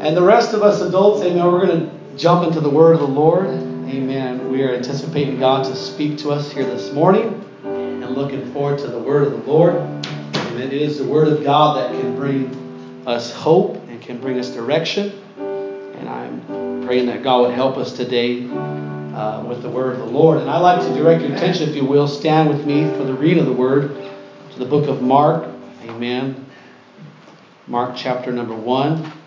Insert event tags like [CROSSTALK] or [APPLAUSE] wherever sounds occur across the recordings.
And the rest of us adults, amen, we're going to jump into the word of the Lord. Amen. We are anticipating God to speak to us here this morning and looking forward to the word of the Lord. And it is the word of God that can bring us hope and can bring us direction. And I'm praying that God would help us today uh, with the word of the Lord. And I'd like to direct your attention, if you will, stand with me for the reading of the word to the book of Mark. Amen. Mark chapter number 1.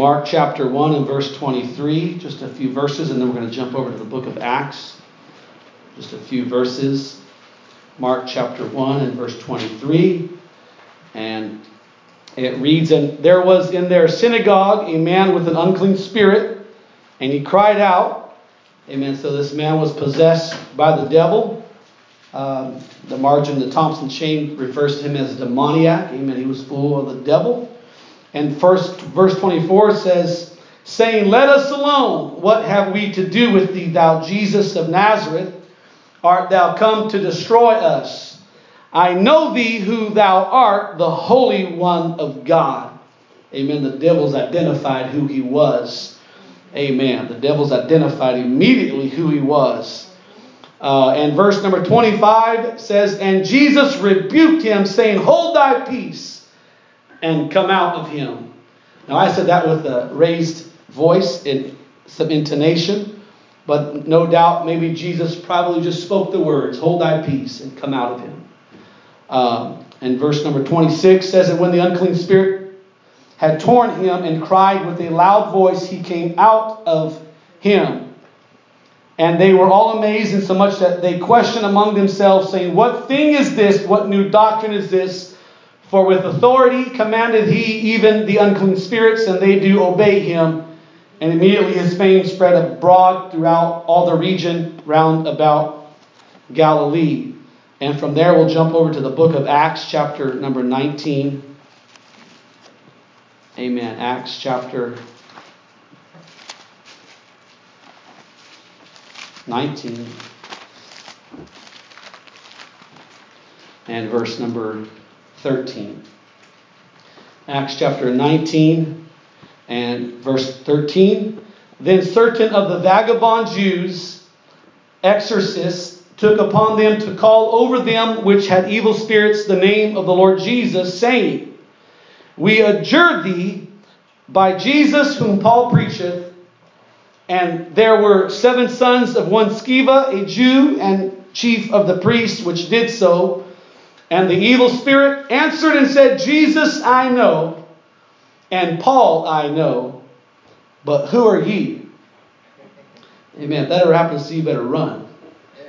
Mark chapter 1 and verse 23, just a few verses, and then we're going to jump over to the book of Acts. Just a few verses. Mark chapter 1 and verse 23. And it reads, And there was in their synagogue a man with an unclean spirit, and he cried out. Amen. So this man was possessed by the devil. Um, the margin, the Thompson chain refers to him as demoniac. Amen. He was full of the devil. And first verse 24 says, saying, Let us alone. What have we to do with thee, thou Jesus of Nazareth? Art thou come to destroy us? I know thee who thou art, the Holy One of God. Amen. The devil's identified who he was. Amen. The devil's identified immediately who he was. Uh, and verse number 25 says, And Jesus rebuked him, saying, Hold thy peace and come out of him. Now, I said that with a raised voice and some intonation, but no doubt maybe Jesus probably just spoke the words, Hold thy peace and come out of him. Um, and verse number 26 says that when the unclean spirit had torn him and cried with a loud voice, he came out of him. And they were all amazed, in so much that they questioned among themselves, saying, What thing is this? What new doctrine is this? For with authority commanded he even the unclean spirits, and they do obey him. And immediately his fame spread abroad throughout all the region round about Galilee. And from there, we'll jump over to the book of Acts, chapter number 19. Amen. Acts chapter 19 and verse number 13. Acts chapter 19 and verse 13. Then certain of the vagabond Jews, exorcists, took upon them to call over them which had evil spirits the name of the Lord Jesus, saying, We adjure thee by Jesus whom Paul preacheth. And there were seven sons of one Sceva, a Jew, and chief of the priests, which did so. And the evil spirit answered and said, Jesus I know, and Paul I know, but who are ye? Amen. If that ever happens to you, you better run.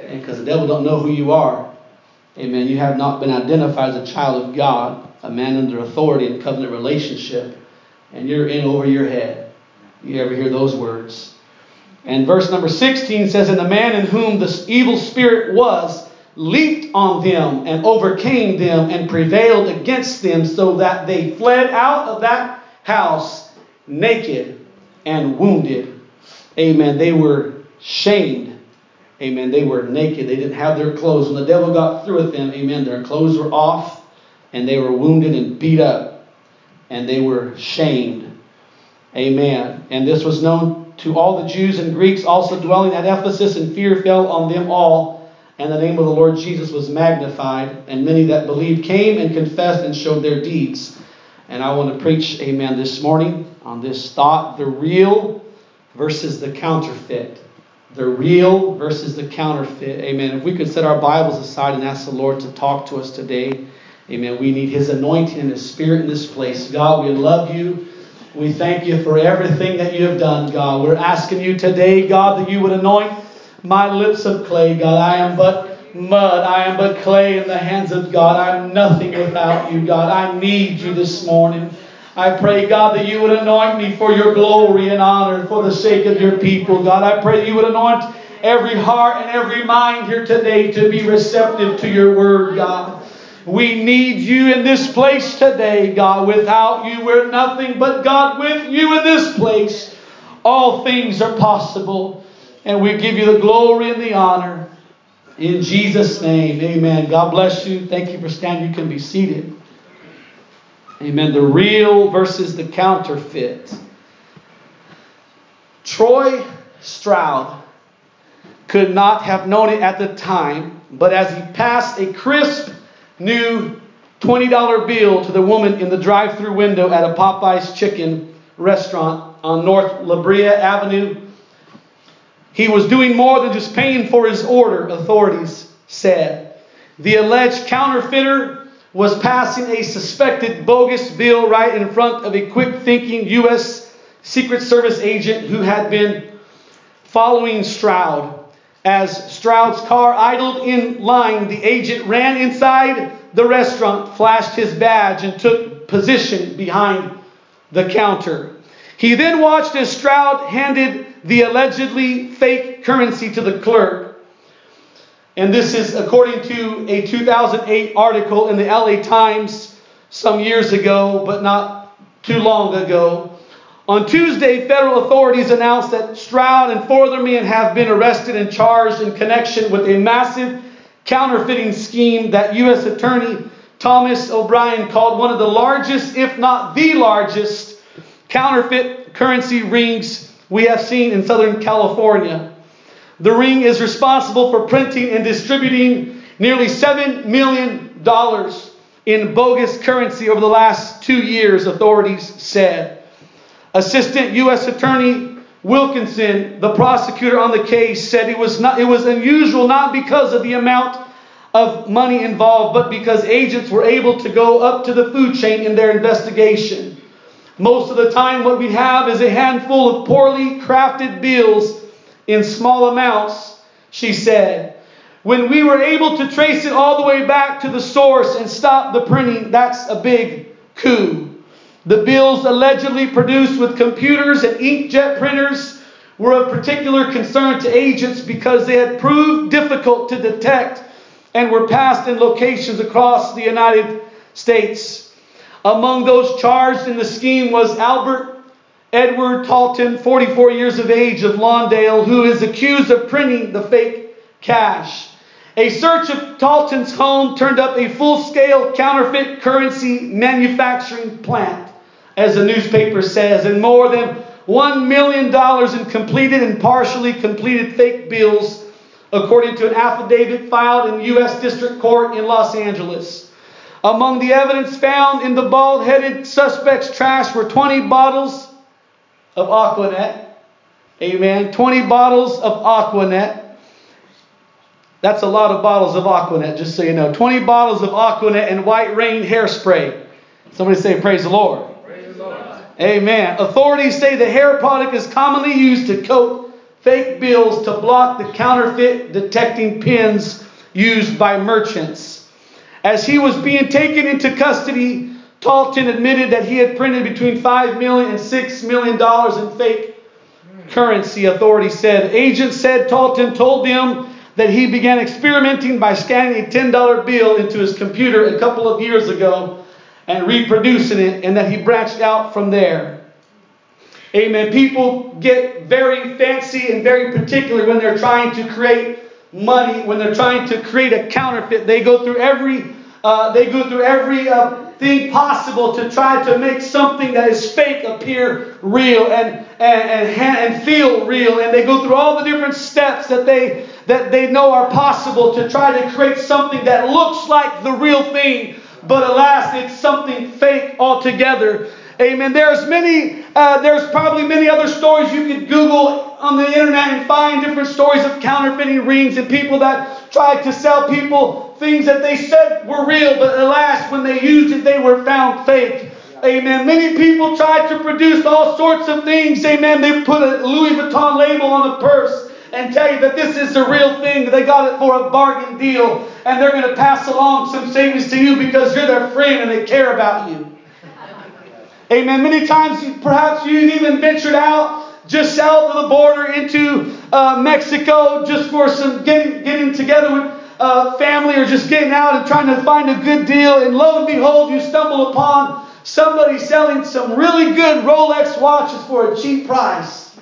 Because the devil don't know who you are. Amen. You have not been identified as a child of God, a man under authority and covenant relationship, and you're in over your head. You ever hear those words? And verse number 16 says, And the man in whom the evil spirit was leaped on them and overcame them and prevailed against them, so that they fled out of that house naked and wounded. Amen. They were shamed. Amen. They were naked. They didn't have their clothes. When the devil got through with them, amen, their clothes were off and they were wounded and beat up and they were shamed. Amen. And this was known to all the Jews and Greeks also dwelling at Ephesus, and fear fell on them all. And the name of the Lord Jesus was magnified, and many that believed came and confessed and showed their deeds. And I want to preach, amen, this morning on this thought the real versus the counterfeit. The real versus the counterfeit. Amen. If we could set our Bibles aside and ask the Lord to talk to us today, amen. We need His anointing and His Spirit in this place. God, we love you. We thank you for everything that you have done, God. We're asking you today, God, that you would anoint my lips of clay, God. I am but mud. I am but clay in the hands of God. I'm nothing without you, God. I need you this morning. I pray, God, that you would anoint me for your glory and honor for the sake of your people, God. I pray that you would anoint every heart and every mind here today to be receptive to your word, God. We need you in this place today, God. Without you, we're nothing, but God, with you in this place, all things are possible. And we give you the glory and the honor. In Jesus' name, amen. God bless you. Thank you for standing. You can be seated. Amen. The real versus the counterfeit. Troy Stroud could not have known it at the time, but as he passed a crisp new $20 bill to the woman in the drive through window at a Popeye's chicken restaurant on North La Brea Avenue, he was doing more than just paying for his order, authorities said. The alleged counterfeiter was passing a suspected bogus bill right in front of a quick thinking U.S. Secret Service agent who had been following Stroud. As Stroud's car idled in line, the agent ran inside the restaurant, flashed his badge, and took position behind the counter. He then watched as Stroud handed the allegedly fake currency to the clerk. And this is according to a 2008 article in the LA Times some years ago, but not too long ago. On Tuesday, federal authorities announced that Stroud and four other men have been arrested and charged in connection with a massive counterfeiting scheme that U.S. Attorney Thomas O'Brien called one of the largest, if not the largest, counterfeit currency rings we have seen in Southern California. The ring is responsible for printing and distributing nearly $7 million in bogus currency over the last two years, authorities said. Assistant U.S. Attorney Wilkinson, the prosecutor on the case, said it was, not, it was unusual not because of the amount of money involved, but because agents were able to go up to the food chain in their investigation. Most of the time, what we have is a handful of poorly crafted bills in small amounts, she said. When we were able to trace it all the way back to the source and stop the printing, that's a big coup. The bills allegedly produced with computers and inkjet printers were of particular concern to agents because they had proved difficult to detect and were passed in locations across the United States. Among those charged in the scheme was Albert Edward Talton, 44 years of age, of Lawndale, who is accused of printing the fake cash. A search of Talton's home turned up a full scale counterfeit currency manufacturing plant, as the newspaper says, and more than $1 million in completed and partially completed fake bills, according to an affidavit filed in U.S. District Court in Los Angeles. Among the evidence found in the bald headed suspect's trash were 20 bottles of Aquanet. Amen. 20 bottles of Aquanet. That's a lot of bottles of Aquanet, just so you know. 20 bottles of Aquanet and White Rain hairspray. Somebody say, Praise the Lord. Praise the Lord. Amen. Authorities say the hair product is commonly used to coat fake bills to block the counterfeit detecting pins used by merchants. As he was being taken into custody, Talton admitted that he had printed between $5 million and $6 million in fake currency, authorities said. Agents said Talton told them that he began experimenting by scanning a $10 bill into his computer a couple of years ago and reproducing it, and that he branched out from there. Amen. People get very fancy and very particular when they're trying to create money, when they're trying to create a counterfeit, they go through every uh, they go through every uh, thing possible to try to make something that is fake appear real and, and, and, and feel real. And they go through all the different steps that they, that they know are possible to try to create something that looks like the real thing. But alas, it's something fake altogether. Amen. There's many, uh, there's probably many other stories you could Google on the internet and find different stories of counterfeiting rings and people that tried to sell people things that they said were real, but alas, when they used it, they were found fake. Amen. Many people tried to produce all sorts of things. Amen. They put a Louis Vuitton label on a purse and tell you that this is the real thing. They got it for a bargain deal. And they're going to pass along some savings to you because you're their friend and they care about you. Amen. Many times, perhaps you've even ventured out just south of the border into uh, Mexico just for some getting, getting together with uh, family or just getting out and trying to find a good deal. And lo and behold, you stumble upon somebody selling some really good Rolex watches for a cheap price.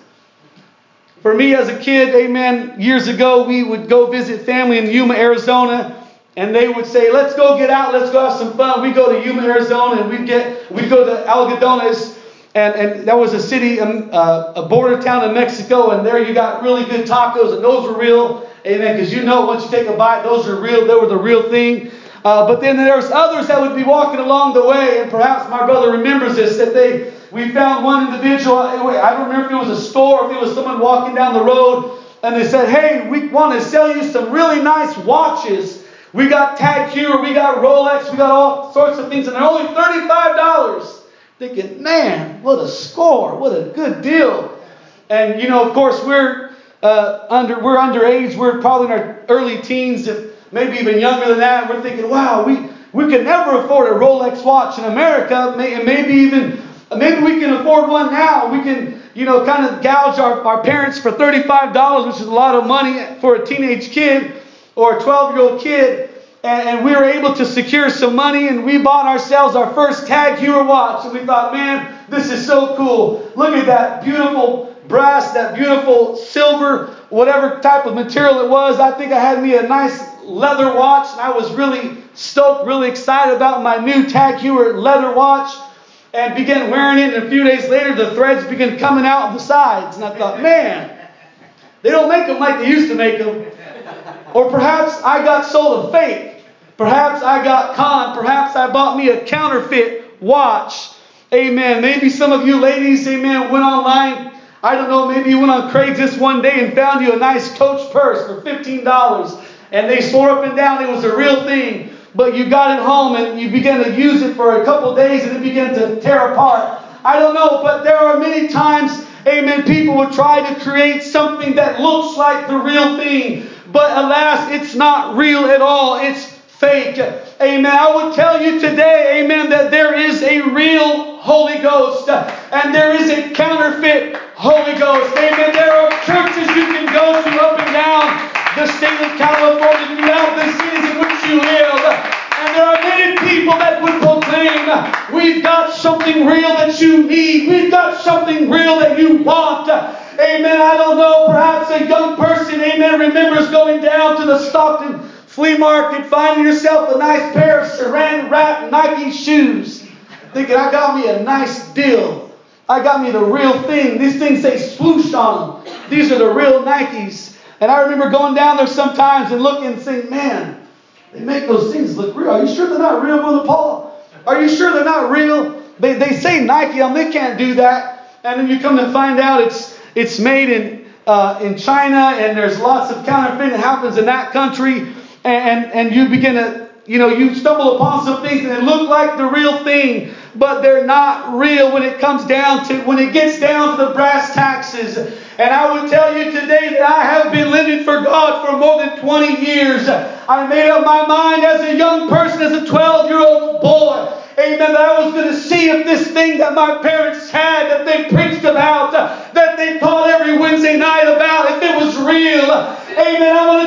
For me as a kid, amen, years ago, we would go visit family in Yuma, Arizona. And they would say, let's go get out, let's go have some fun. We go to Yuma, Arizona, and we'd, get, we'd go to Algodones, and, and that was a city, um, uh, a border town in Mexico, and there you got really good tacos, and those were real, amen, because you know once you take a bite, those are real, they were the real thing. Uh, but then there was others that would be walking along the way, and perhaps my brother remembers this, that they we found one individual, I don't remember if it was a store, or if it was someone walking down the road, and they said, hey, we want to sell you some really nice watches. We got Tag Heuer, we got Rolex, we got all sorts of things, and they're only $35. Thinking, man, what a score, what a good deal. And you know, of course, we're uh, under we're underage, we're probably in our early teens, if maybe even younger than that. We're thinking, wow, we we could never afford a Rolex watch in America, and maybe even maybe we can afford one now. We can, you know, kind of gouge our, our parents for $35, which is a lot of money for a teenage kid or a 12 year old kid and, we were able to secure some money and we bought ourselves our first Tag Heuer watch and we thought, man, this is so cool. Look at that beautiful brass, that beautiful silver, whatever type of material it was. I think I had me a nice leather watch and I was really stoked, really excited about my new Tag Heuer leather watch and began wearing it and a few days later the threads began coming out of the sides and I thought, man, they don't make them like they used to make them. Or perhaps I got sold a fake. Perhaps I got conned. Perhaps I bought me a counterfeit watch. Amen. Maybe some of you ladies, amen, went online. I don't know, maybe you went on Craigslist one day and found you a nice Coach purse for $15. And they swore up and down it was a real thing. But you got it home and you began to use it for a couple days and it began to tear apart. I don't know, but there are many times, amen, people would try to create something that looks like the real thing. But alas, it's not real at all. It's fake. Amen. I would tell you today, amen, that there is a real Holy Ghost and there is a counterfeit Holy Ghost. Amen. There are churches you can go to up and down the state of California, throughout the cities in which you live. And there are many people that would proclaim, we've got something real that you need. We've got something real that you want. Amen. I don't know. Perhaps a young person, amen, remembers going down to the Stockton flea market, finding yourself a nice pair of saran wrap Nike shoes. Thinking, I got me a nice deal. I got me the real thing. These things say swoosh on them. These are the real Nikes. And I remember going down there sometimes and looking and saying, man, they make those things look real. Are you sure they're not real, Brother Paul? Are you sure they're not real? They, they say Nike on. They can't do that. And then you come to find out it's it's made in uh, in China and there's lots of counterfeiting that happens in that country. And, and you begin to, you know, you stumble upon some things they look like the real thing, but they're not real when it comes down to, when it gets down to the brass taxes. And I would tell you today that I have been living for God for more than 20 years. I made up my mind as a young person, as a 12 year old boy. Amen. That I was going to see if this thing that my parents had, that they preached about, that they taught every Wednesday night about, if it was real. Amen. I want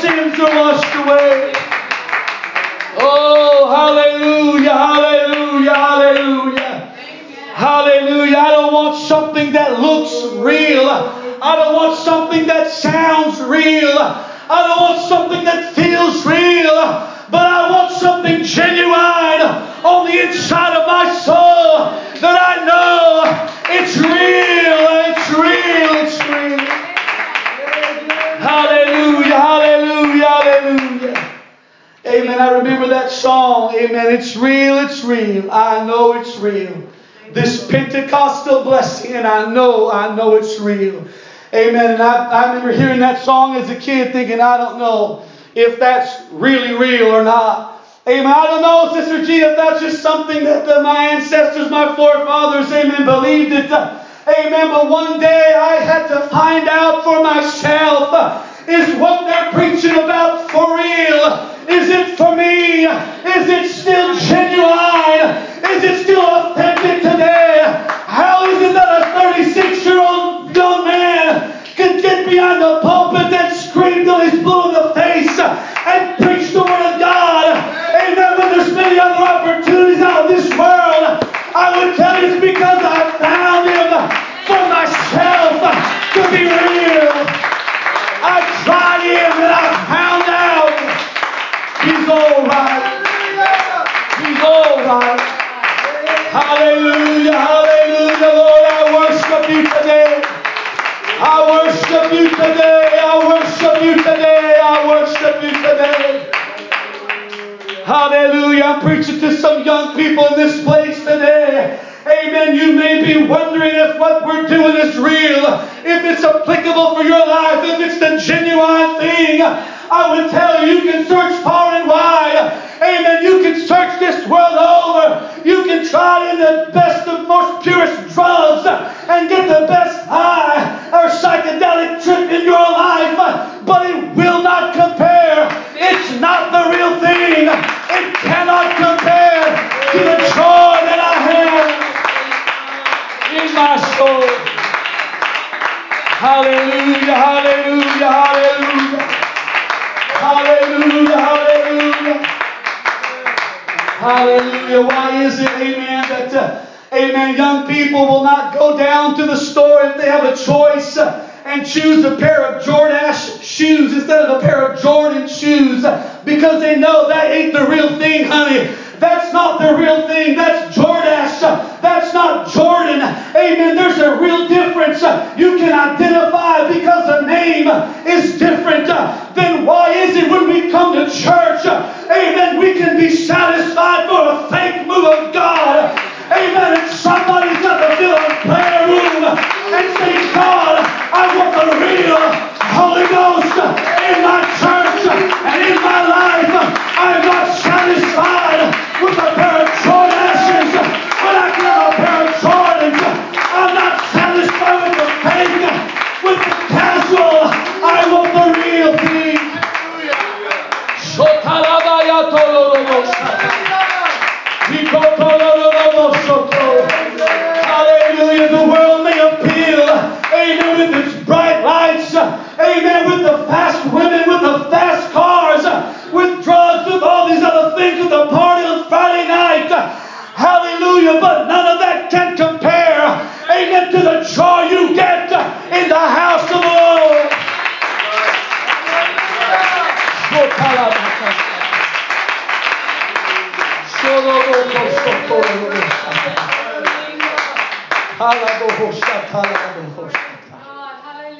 sins are washed away. Oh, hallelujah, hallelujah, hallelujah. Hallelujah. I don't want something that looks real. I don't want something that sounds real. I don't want something that feels real but I want something genuine on the inside of my soul that I know Amen. I remember that song. Amen. It's real. It's real. I know it's real. This Pentecostal blessing, and I know, I know it's real. Amen. And I, I remember hearing that song as a kid thinking, I don't know if that's really real or not. Amen. I don't know, Sister G, if that's just something that the, my ancestors, my forefathers, amen, believed it. Uh, amen. But one day I had to find out for myself uh, is what they're preaching about for real? Is it for me? Is it still genuine? Is it still authentic today? How is it that a 36 year old young man can get behind the pulpit and scream till he's blue in the face and preach the Word of God? Amen. When there's many other opportunities out of this world, I would tell you it's because I found Him for myself to be real. I tried Him and I all right. He's all right. Hallelujah, hallelujah, Lord. I worship you today. I worship you today. I worship you today. I worship you today. Hallelujah. I'm preaching to some young people in this place today. Amen. You may be wondering if what we're doing is real, if it's applicable for your life, if it's the genuine thing. I would tell you, you can search far and wide.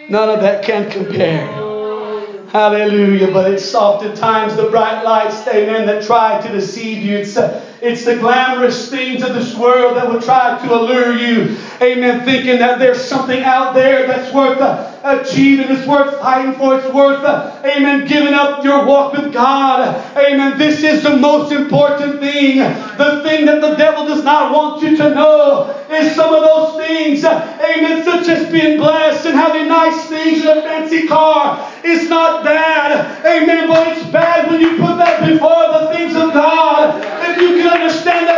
None of that can compare. Hallelujah. But it's oftentimes the bright lights, amen, that try to deceive you. It's, uh, it's the glamorous things of this world that will try to allure you. Amen. Thinking that there's something out there that's worth uh, achieving, it's worth fighting for, it's worth, amen, giving up your walk with God. Amen. This is the most important thing. The thing that the devil does not want you to know is some of those things, amen, such as being blessed and having nice things and a fancy car. It's not bad. Amen. But it's bad when you put that before the things of God. If you can understand that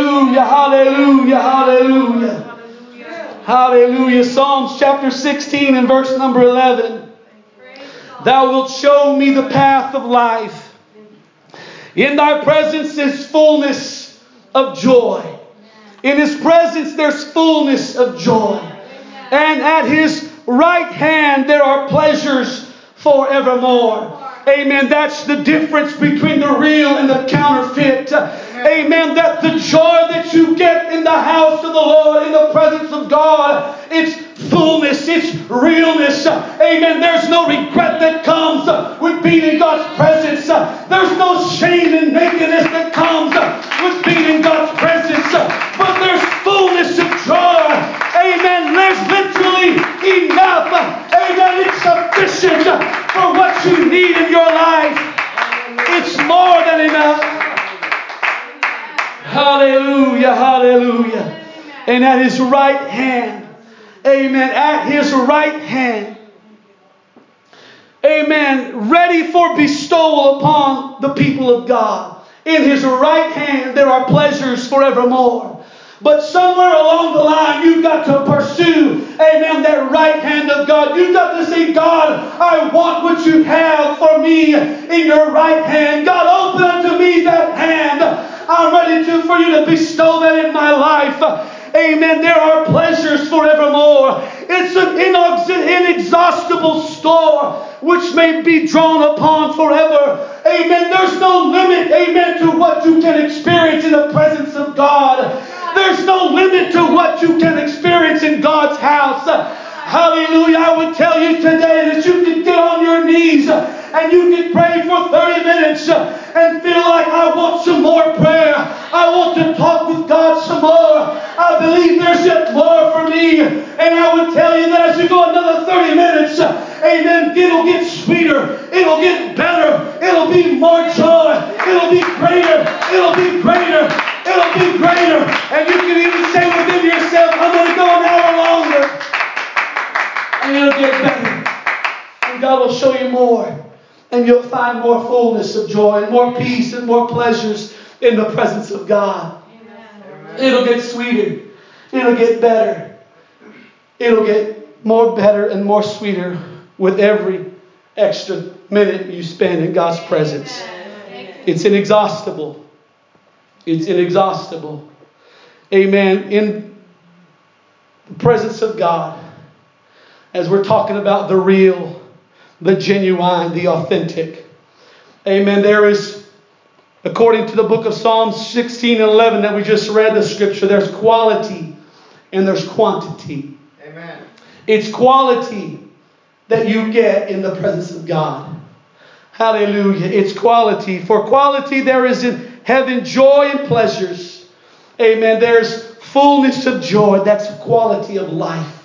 Hallelujah, hallelujah, hallelujah. Hallelujah. Psalms chapter 16 and verse number 11. Thou wilt show me the path of life. In thy presence is fullness of joy. In his presence there's fullness of joy. And at his right hand there are pleasures forevermore. Amen. That's the difference between the real and the counterfeit. Amen. That the joy that you get in the house of the Lord, in the presence of God, it's fullness, it's realness. In his right hand, there are pleasures forevermore. But somewhere along the line, you've got to pursue, amen, that right hand of God. You've got to say, God, I want what you have for me in your right hand. God, open unto me that hand. I'm ready to for you to bestow that in my life. Amen. There are pleasures forevermore. It's an inexhaustible store which may be drawn upon forever. Amen. There's no limit, amen, to what you can experience in the presence of God. There's no limit to what you can experience in God's house. Hallelujah. I would tell you today that you can get on your knees uh, and you can pray for 30 minutes uh, and feel like I want some more prayer. I want to talk with God some more. I believe there's yet more for me. And I would tell you that as you go another 30 minutes, uh, amen, it'll get sweeter. It'll get better. It'll be more joy. It'll be greater. It'll be greater. It'll be greater. And you can even say within yourself, And it'll get better. And God will show you more. And you'll find more fullness of joy and more peace and more pleasures in the presence of God. Amen. It'll get sweeter. It'll get better. It'll get more better and more sweeter with every extra minute you spend in God's presence. It's inexhaustible. It's inexhaustible. Amen. In the presence of God, as we're talking about the real, the genuine, the authentic. Amen. There is, according to the book of Psalms 16 and 11 that we just read the scripture, there's quality and there's quantity. Amen. It's quality that you get in the presence of God. Hallelujah. It's quality. For quality, there is in heaven joy and pleasures. Amen. There's fullness of joy. That's quality of life.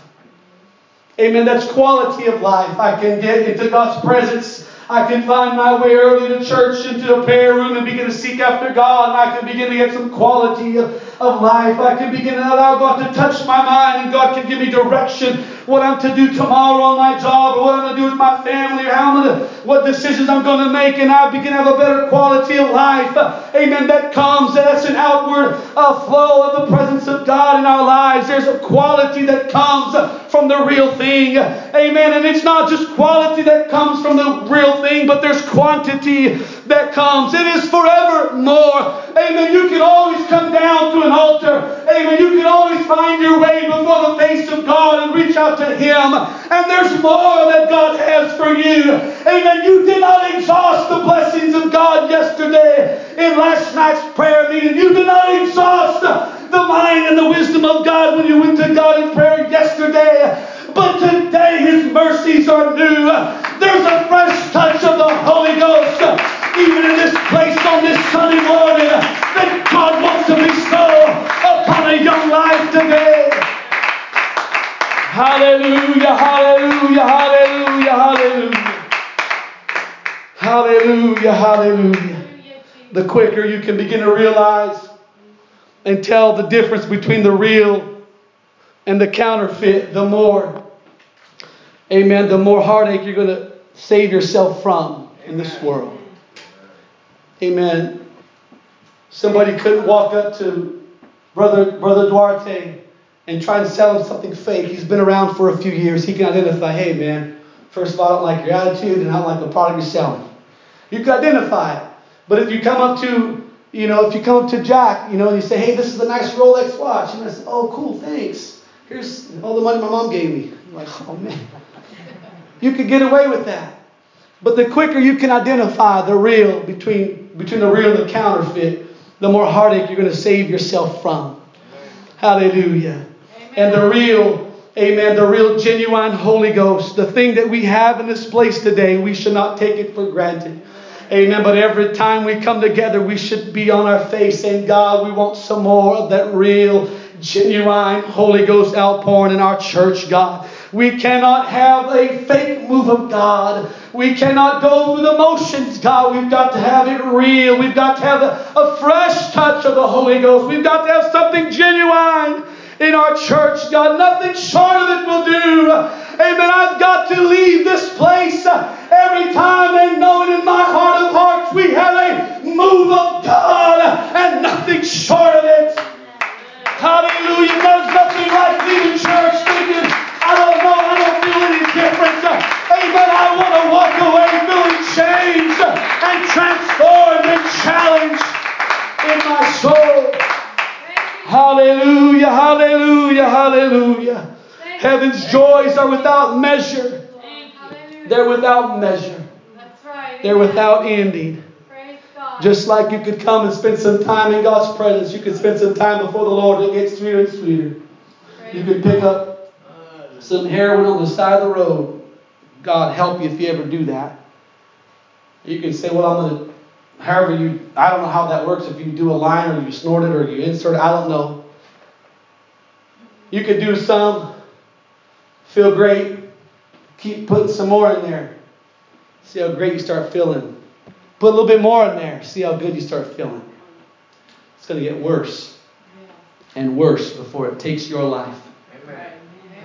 Amen. That's quality of life. I can get into God's presence. I can find my way early to church, into the prayer room, and begin to seek after God. I can begin to get some quality of, of life. I can begin to allow God to touch my mind, and God can give me direction what I'm to do tomorrow on my job, or what I'm going to do with my family, or how I'm going to, what decisions I'm going to make, and I begin to have a better quality of life. Amen. That comes, that's an outward uh, flow of the presence of God in our lives. There's a quality that comes from the real thing. Amen. And it's not just quality that comes from the real thing, but there's quantity that comes. It is forever more. Amen. You can always come down to an altar. Amen. You can always find your way before the face of God and reach out to Him. And there's more that God has for you. Amen. You did not exhaust the blessings of God yesterday in last night's prayer meeting. You did not exhaust the mind and the wisdom of God when you went to God in prayer yesterday. But today His mercies are new. There's a fresh touch of the Holy Ghost, even in this place on this Sunday morning, that God wants to bestow upon a young life today. Hallelujah, hallelujah, hallelujah, hallelujah. Hallelujah, hallelujah. The quicker you can begin to realize and tell the difference between the real and the counterfeit, the more, amen, the more heartache you're going to save yourself from in this world. Amen. Somebody couldn't walk up to Brother, Brother Duarte and try and sell him something fake. He's been around for a few years. He can identify, hey man, first of all, I don't like your attitude and I don't like the product you're selling. You can identify it. But if you come up to, you know, if you come up to Jack, you know, and you say, hey, this is a nice Rolex watch, and I say, oh, cool, thanks. Here's all the money my mom gave me. You're like, oh man. You could get away with that. But the quicker you can identify the real between, between the real and the counterfeit, the more heartache you're going to save yourself from. Hallelujah. And the real, amen, the real genuine Holy Ghost, the thing that we have in this place today, we should not take it for granted. Amen. But every time we come together, we should be on our face saying, God, we want some more of that real, genuine Holy Ghost outpouring in our church, God. We cannot have a fake move of God. We cannot go through the motions, God. We've got to have it real. We've got to have a, a fresh touch of the Holy Ghost. We've got to have something genuine in our church, God. Nothing short of it will do. Amen. I've got to leave this place uh, every time and knowing in my heart of hearts we have a move of God and nothing short of it. Hallelujah. There's nothing like leaving church thinking, I don't know, I don't feel any different. Amen. I want to walk away feeling changed and transformed and challenged in my soul. Hallelujah, hallelujah, hallelujah. Heaven's joys are without measure. They're without measure. They're without ending. Just like you could come and spend some time in God's presence, you could spend some time before the Lord. It gets sweeter and sweeter. You could pick up some heroin on the side of the road. God help you if you ever do that. You can say, Well, I'm going to, however you, I don't know how that works. If you do a line or you snort it or you insert it, I don't know. You could do some, feel great, keep putting some more in there. See how great you start feeling. Put a little bit more in there. See how good you start feeling. It's going to get worse and worse before it takes your life. Amen.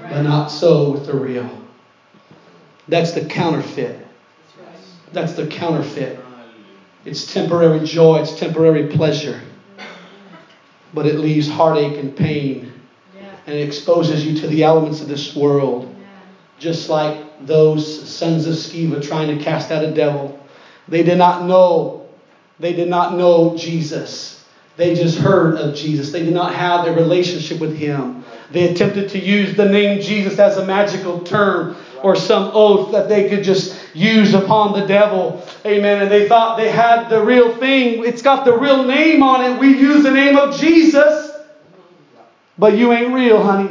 But not so with the real. That's the counterfeit. That's the counterfeit. It's temporary joy, it's temporary pleasure. But it leaves heartache and pain. And it exposes you to the elements of this world. Just like those sons of Sceva trying to cast out a devil. They did not know. They did not know Jesus. They just heard of Jesus. They did not have a relationship with him. They attempted to use the name Jesus as a magical term or some oath that they could just use upon the devil. Amen. And they thought they had the real thing. It's got the real name on it. We use the name of Jesus. But you ain't real, honey.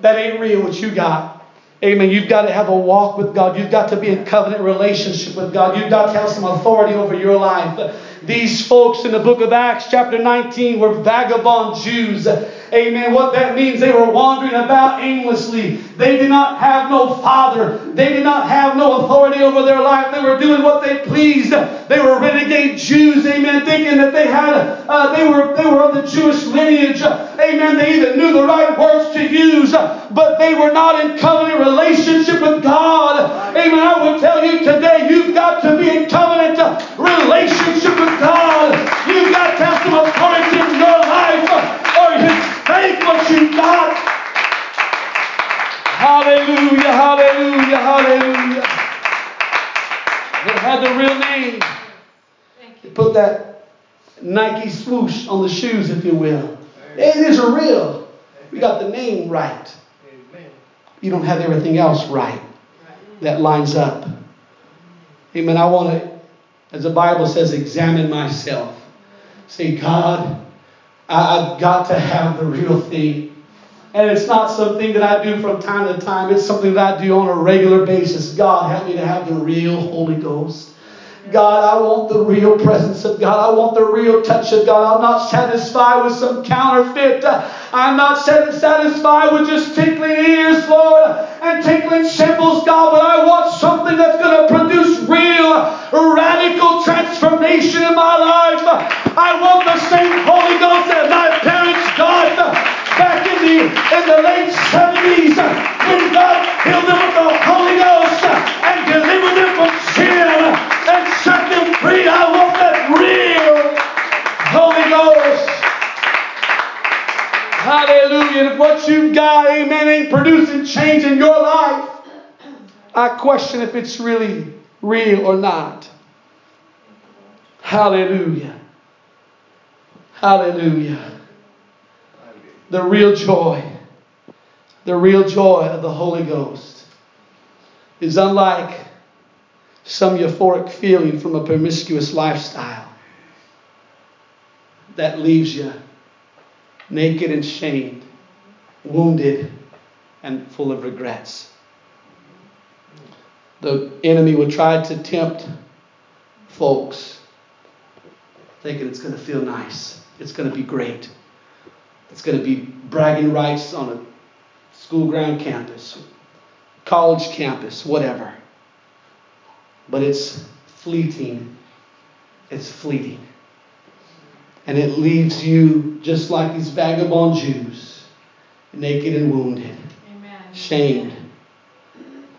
That ain't real what you got. Amen. You've got to have a walk with God. You've got to be in covenant relationship with God. You've got to have some authority over your life. These folks in the book of Acts, chapter 19, were vagabond Jews. Amen. What that means, they were wandering about aimlessly. They did not have no father. They did not have no authority over their life. They were doing what they pleased. They were renegade Jews. Amen. Thinking that they had, uh, they were they were of the Jewish lineage. Amen. They even knew the right words to use, but they were not in covenant relationship with God. Amen. I would tell you today, you've got to be in covenant relationship with God. You've got to have some authority in your life, or His faith what you got. Hallelujah, hallelujah, hallelujah. It had the real name. You put that Nike swoosh on the shoes, if you will. It is a real. We got the name right. You don't have everything else right that lines up. Amen. I want to as the Bible says, examine myself. Say, God, I've got to have the real thing. And it's not something that I do from time to time, it's something that I do on a regular basis. God, help me to have the real Holy Ghost. God, I want the real presence of God. I want the real touch of God. I'm not satisfied with some counterfeit. I'm not satisfied with just tinkling ears, Lord, and tinkling cymbals, God, but I want something that's going to produce real, radical transformation in my life. I want the same Holy Ghost that my parents got back in the, in the late 70s when God filled them with the Holy Ghost and delivered them Holy Ghost. Hallelujah. And if what you've got, amen, ain't producing change in your life, I question if it's really real or not. Hallelujah. Hallelujah. The real joy, the real joy of the Holy Ghost is unlike some euphoric feeling from a promiscuous lifestyle that leaves you naked and shamed, wounded, and full of regrets. The enemy would try to tempt folks thinking it's going to feel nice, it's going to be great, it's going to be bragging rights on a school ground campus, college campus, whatever. But it's fleeting, it's fleeting. And it leaves you just like these vagabond Jews, naked and wounded, Amen. shamed.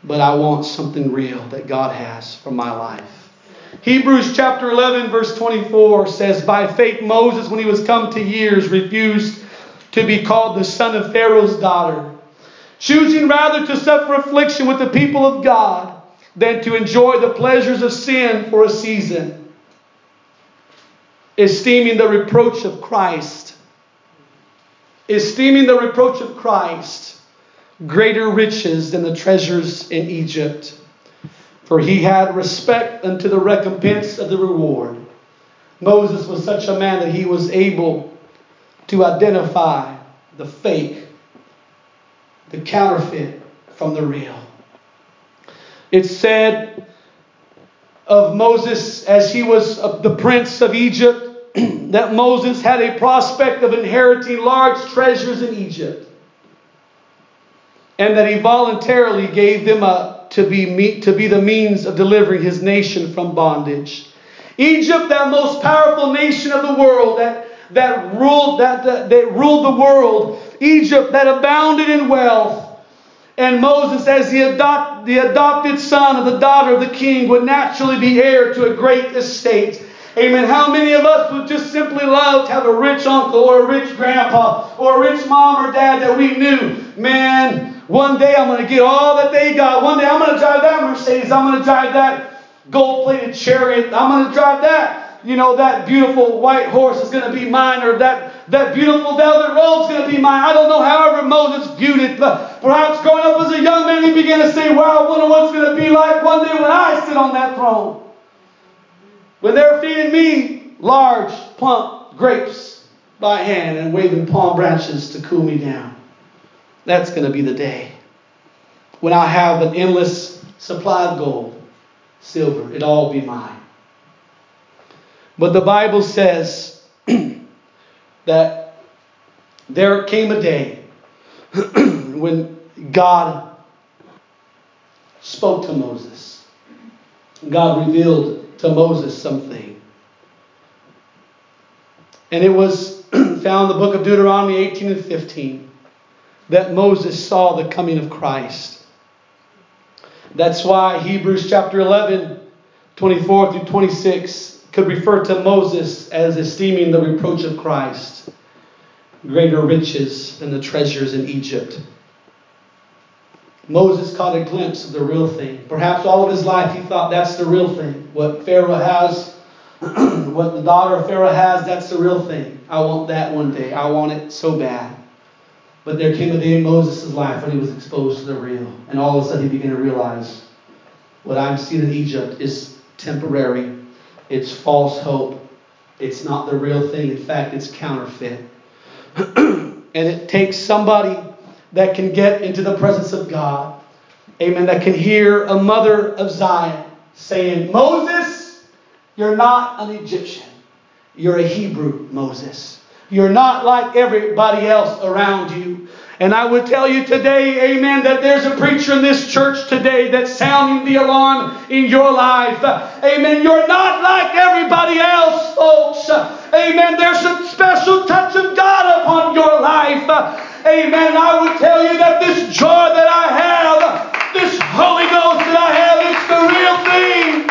But I want something real that God has for my life. Hebrews chapter 11, verse 24 says, By faith, Moses, when he was come to years, refused to be called the son of Pharaoh's daughter, choosing rather to suffer affliction with the people of God than to enjoy the pleasures of sin for a season, esteeming the reproach of Christ. Esteeming the reproach of Christ greater riches than the treasures in Egypt for he had respect unto the recompense of the reward. Moses was such a man that he was able to identify the fake, the counterfeit from the real. It said of Moses as he was the prince of Egypt that Moses had a prospect of inheriting large treasures in Egypt and that he voluntarily gave them up to be, to be the means of delivering his nation from bondage. Egypt, that most powerful nation of the world, that, that, ruled, that, that, that ruled the world, Egypt that abounded in wealth, and Moses, as the, adopt, the adopted son of the daughter of the king, would naturally be heir to a great estate. Amen. How many of us would just simply love to have a rich uncle or a rich grandpa or a rich mom or dad that we knew? Man, one day I'm going to get all that they got. One day I'm going to drive that Mercedes. I'm going to drive that gold plated chariot. I'm going to drive that. You know, that beautiful white horse is going to be mine, or that, that beautiful velvet robe is going to be mine. I don't know, however Moses viewed it, but perhaps growing up as a young man, he began to say, Wow, I wonder what's going to be like one day when I sit on that throne. When they're feeding me large, plump grapes by hand and waving palm branches to cool me down. That's going to be the day when I have an endless supply of gold, silver, It'll all be mine. But the Bible says [CLEARS THROAT] that there came a day [CLEARS THROAT] when God spoke to Moses. God revealed to Moses something. And it was [CLEARS THROAT] found in the book of Deuteronomy 18 and 15 that Moses saw the coming of Christ. That's why Hebrews chapter 11, 24 through 26 could refer to Moses as esteeming the reproach of Christ, greater riches than the treasures in Egypt. Moses caught a glimpse of the real thing. Perhaps all of his life he thought that's the real thing. What Pharaoh has, [CLEARS THROAT] what the daughter of Pharaoh has, that's the real thing. I want that one day. I want it so bad. But there came a day in Moses' life when he was exposed to the real. And all of a sudden he began to realize what I'm seeing in Egypt is temporary, it's false hope, it's not the real thing. In fact, it's counterfeit. [CLEARS THROAT] and it takes somebody that can get into the presence of God, amen, that can hear a mother of Zion saying, Moses, you're not an Egyptian, you're a Hebrew Moses. You're not like everybody else around you. And I would tell you today, amen, that there's a preacher in this church today that's sounding the alarm in your life. Amen. You're not like everybody else, folks. Amen. There's a special touch of God upon your life. Amen. And I would tell you that this joy that I have, this Holy Ghost that I have, it's the real thing.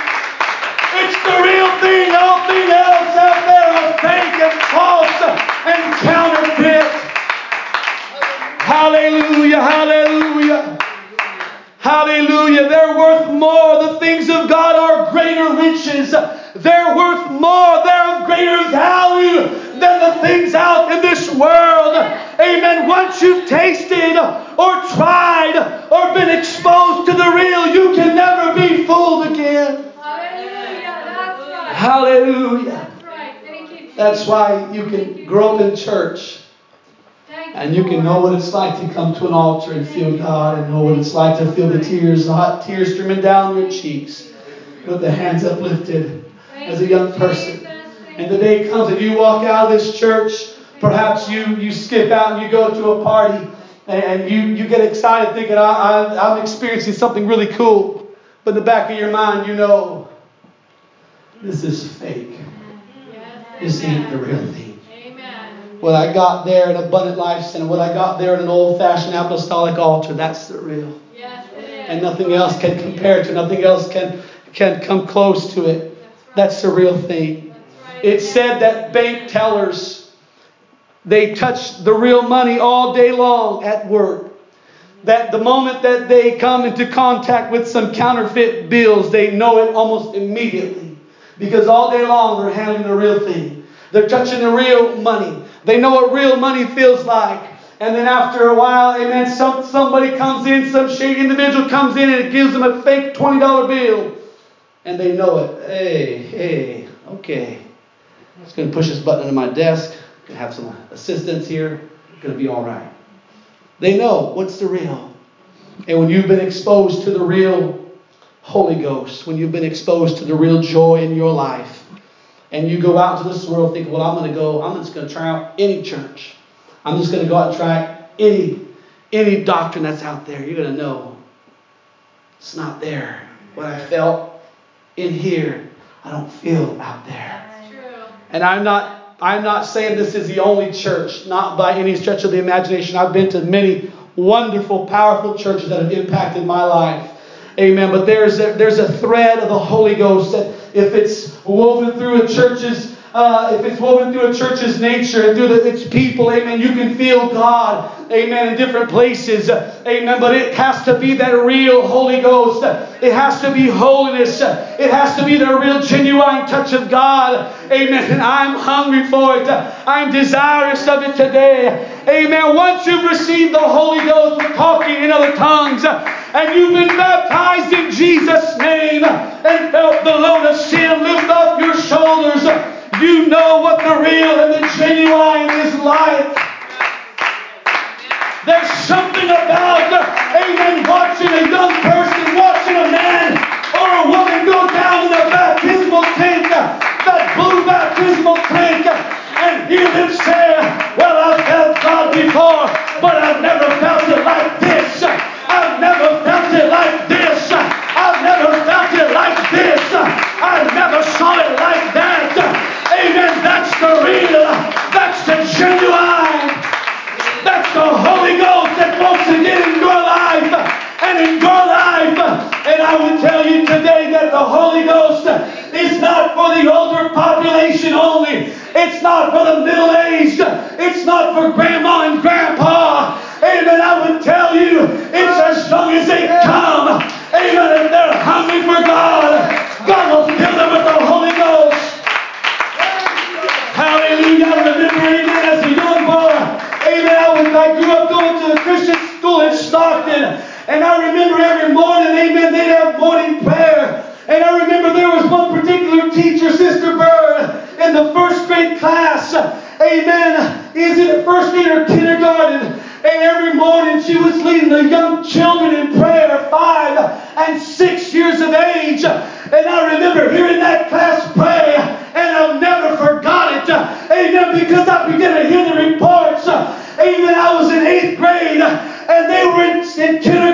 It's the real thing. All things else out there are fake and false and counterfeit. Hallelujah, hallelujah. Hallelujah. They're worth more. The things of God are greater riches. They're worth more. They're of greater value than the things out in this world. Amen. Once you've tasted or tried or been exposed to the real, you can never be fooled again. Hallelujah. That's right. Hallelujah. That's right. Thank you. That's why you can grow up in church. And you can know what it's like to come to an altar and feel God and know what it's like to feel the tears, the hot tears streaming down your cheeks with the hands uplifted as a young person. And the day comes that you walk out of this church, perhaps you, you skip out and you go to a party and you, you get excited thinking, I, I, I'm experiencing something really cool. But in the back of your mind, you know, this is fake. This ain't the real thing. What I got there in Abundant Life Center, what I got there in an old fashioned apostolic altar, that's the real. and nothing else can compare to, nothing else can, can come close to it. That's the real thing. It said that bank tellers, they touch the real money all day long at work. That the moment that they come into contact with some counterfeit bills, they know it almost immediately. Because all day long they're handling the real thing. They're touching the real money. They know what real money feels like. And then after a while, amen, some, somebody comes in, some shady individual comes in and it gives them a fake $20 bill. And they know it. Hey, hey, okay. I'm just going to push this button under my desk. I'm Going to have some assistance here. Going to be all right. They know what's the real. And when you've been exposed to the real Holy Ghost, when you've been exposed to the real joy in your life, and you go out into this world thinking, well, I'm going to go, I'm just going to try out any church. I'm just going to go out and try any, any doctrine that's out there. You're going to know it's not there. What I felt in here, I don't feel out there. And I'm not I'm not saying this is the only church, not by any stretch of the imagination. I've been to many wonderful, powerful churches that have impacted my life. Amen. But there's a, there's a thread of the Holy Ghost that if it's woven through a church's uh, if it's woven through a church's nature and through the, its people, amen, you can feel God, amen, in different places, amen. But it has to be that real Holy Ghost. It has to be holiness. It has to be the real, genuine touch of God, amen. And I'm hungry for it. I'm desirous of it today, amen. Once you've received the Holy Ghost talking in other tongues, and you've been baptized in Jesus' name and felt the load of sin lift off your shoulders, you know what the real and the genuine is like. There's something about, amen, watching a young person, watching a man or a woman go down in a baptismal tank, uh, that blue baptismal tank, uh, and hear them say, Well, I've felt God before, but I've never felt it like this. I've never felt it like this. I've never felt it like this. I never saw it like that. Amen. That's the real. That's the genuine. In your life. And I would tell you today that the Holy Ghost is not for the older population only. It's not for the middle aged. It's not for grandma and grandpa. Amen. I would tell you, it's as long as they come. Amen. If they're hungry for God, God will fill them with the Holy Ghost. Hallelujah. I remember, amen, as a young boy, amen, I, was, I grew up going to a Christian school in Stockton. And I remember every morning, amen, they'd have morning prayer. And I remember there was one particular teacher, Sister Bird, in the first grade class. Amen. Is it first grade or kindergarten? And every morning she was leading the young children in prayer, five and six years of age. And I remember hearing that class pray, and I've never forgot it. Amen. Because I began to hear the reports. Amen. I was in eighth grade, and they were in, in kindergarten,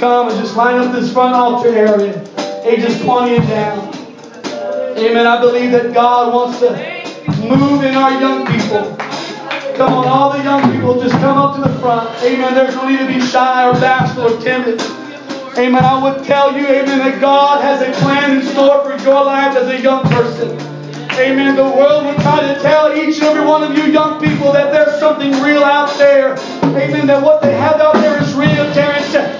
come and just line up this front altar area. Ages 20 and down. Amen. I believe that God wants to move in our young people. Come on, all the young people, just come up to the front. Amen. There's no need to be shy or bashful or timid. Amen. I would tell you, amen, that God has a plan in store for your life as a young person. Amen. The world would try to tell each and every one of you young people that there's something real out there. Amen. That what they have out there is real, Terrence.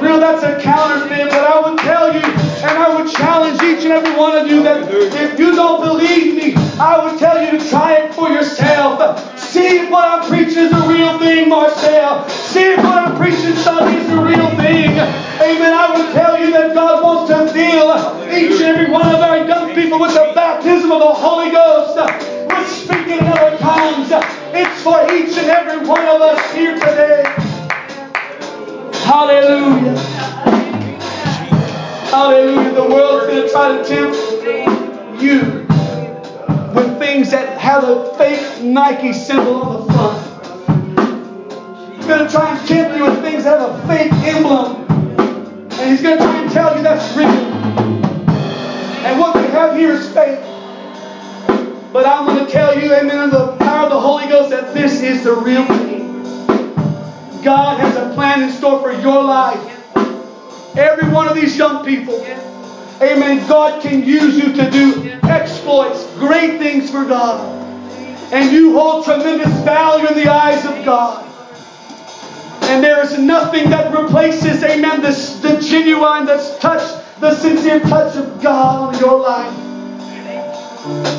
Real. That's a counterfeit. But I would tell you, and I would challenge each and every one of you that if you don't believe me, I would tell you to try it for yourself. See if what I'm preaching is the real thing, Marcel. See if what I'm preaching, Sonny, is the real thing. Amen. I would tell you that God wants to fill each and every one of our young people with the baptism of the Holy Ghost, with speaking in other tongues. It's for each and every one of us here today. Hallelujah. Hallelujah. The world's going to try to tempt you with things that have a fake Nike symbol on the front. He's going to try and tempt you with things that have a fake emblem. And he's going to try and tell you that's real. And what we have here is fake. But I'm going to tell you, amen, in the power of the Holy Ghost, that this is the real thing. God has a plan in store for your life. Every one of these young people, Amen. God can use you to do exploits, great things for God. And you hold tremendous value in the eyes of God. And there is nothing that replaces, amen, the genuine that's touched, the sincere touch of God on your life.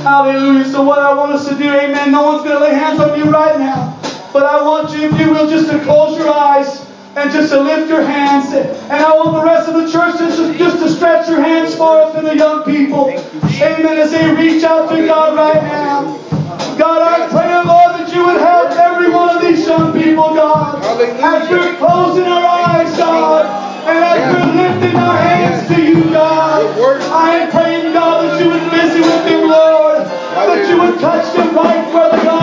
Hallelujah. So, what I want us to do, amen, no one's going to lay hands on you right now. But I want you, if you will, just to close your eyes and just to lift your hands. And I want the rest of the church just, just to stretch your hands forward to the young people. Amen. As they reach out to God right now. God, I pray, oh Lord, that you would help every one of these young people, God. As we're closing our eyes, God. And as we're lifting our hands to you, God. I am praying, God, that you would visit with them, Lord. That you would touch them right where they are